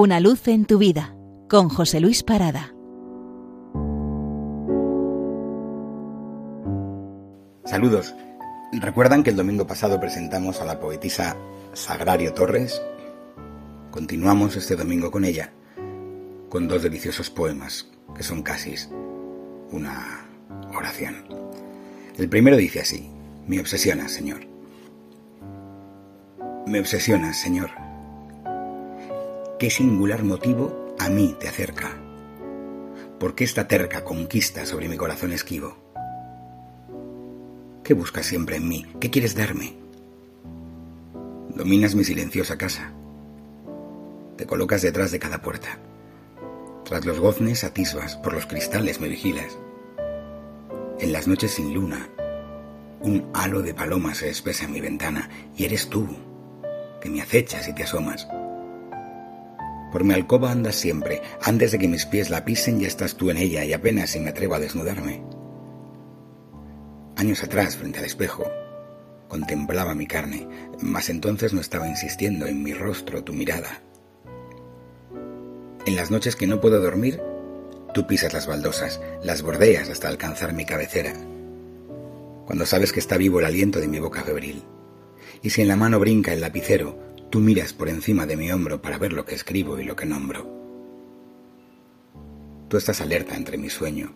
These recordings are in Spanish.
Una luz en tu vida con José Luis Parada. Saludos. ¿Recuerdan que el domingo pasado presentamos a la poetisa Sagrario Torres? Continuamos este domingo con ella, con dos deliciosos poemas que son casi una oración. El primero dice así, me obsesiona, Señor. Me obsesiona, Señor. ¿Qué singular motivo a mí te acerca? ¿Por qué esta terca conquista sobre mi corazón esquivo? ¿Qué buscas siempre en mí? ¿Qué quieres darme? Dominas mi silenciosa casa. Te colocas detrás de cada puerta. Tras los goznes atisbas, por los cristales me vigilas. En las noches sin luna, un halo de palomas se espesa en mi ventana y eres tú, que me acechas y te asomas. Por mi alcoba andas siempre, antes de que mis pies la pisen ya estás tú en ella y apenas si me atrevo a desnudarme. Años atrás, frente al espejo, contemplaba mi carne, mas entonces no estaba insistiendo en mi rostro tu mirada. En las noches que no puedo dormir, tú pisas las baldosas, las bordeas hasta alcanzar mi cabecera. Cuando sabes que está vivo el aliento de mi boca febril. Y si en la mano brinca el lapicero, tú miras por encima de mi hombro para ver lo que escribo y lo que nombro. Tú estás alerta entre mi sueño.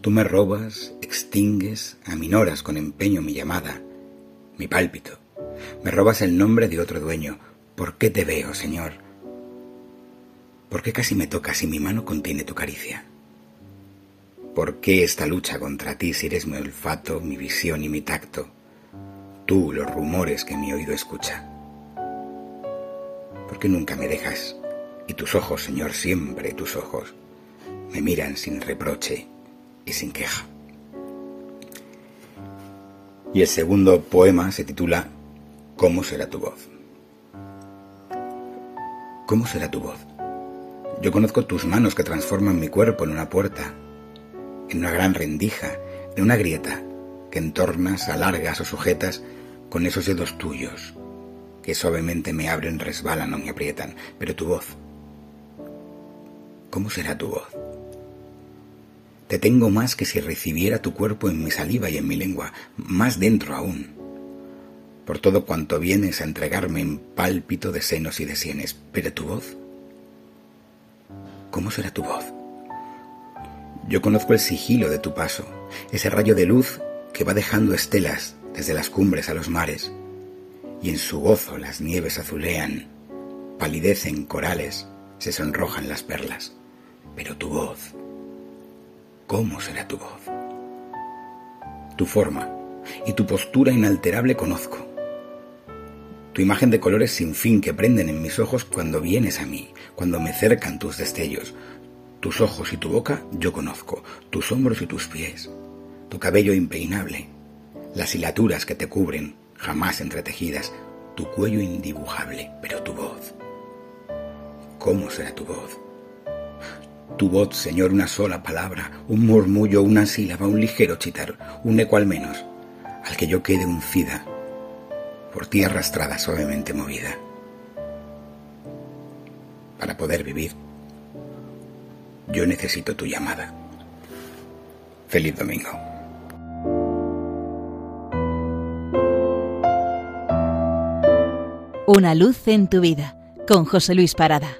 Tú me robas, extingues, aminoras con empeño mi llamada, mi pálpito. Me robas el nombre de otro dueño. ¿Por qué te veo, Señor? ¿Por qué casi me tocas y mi mano contiene tu caricia? ¿Por qué esta lucha contra ti si eres mi olfato, mi visión y mi tacto? Tú, los rumores que mi oído escucha. ¿Por qué nunca me dejas? Y tus ojos, Señor, siempre tus ojos, me miran sin reproche y sin queja. Y el segundo poema se titula ¿Cómo será tu voz? ¿Cómo será tu voz? Yo conozco tus manos que transforman mi cuerpo en una puerta, en una gran rendija, en una grieta, que entornas, alargas o sujetas con esos dedos tuyos, que suavemente me abren, resbalan o me aprietan. Pero tu voz, ¿cómo será tu voz? Te tengo más que si recibiera tu cuerpo en mi saliva y en mi lengua, más dentro aún, por todo cuanto vienes a entregarme en pálpito de senos y de sienes. Pero tu voz, ¿Cómo será tu voz? Yo conozco el sigilo de tu paso, ese rayo de luz que va dejando estelas desde las cumbres a los mares, y en su gozo las nieves azulean, palidecen corales, se sonrojan las perlas. Pero tu voz, ¿cómo será tu voz? Tu forma y tu postura inalterable conozco. Tu imagen de colores sin fin que prenden en mis ojos cuando vienes a mí, cuando me cercan tus destellos. Tus ojos y tu boca yo conozco, tus hombros y tus pies, tu cabello impeinable, las hilaturas que te cubren, jamás entretejidas, tu cuello indibujable, pero tu voz. ¿Cómo será tu voz? Tu voz, Señor, una sola palabra, un murmullo, una sílaba, un ligero chitar, un eco al menos, al que yo quede uncida, por ti arrastrada suavemente movida para poder vivir. Yo necesito tu llamada. Feliz domingo. Una luz en tu vida con José Luis Parada.